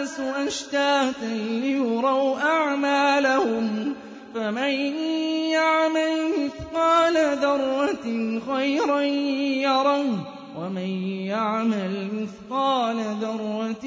الناس أشتاتا ليروا أعمالهم فمن يعمل مثقال ذرة خيرا يره ومن يعمل مثقال ذرة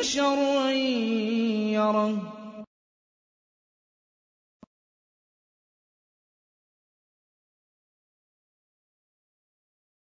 شرا يره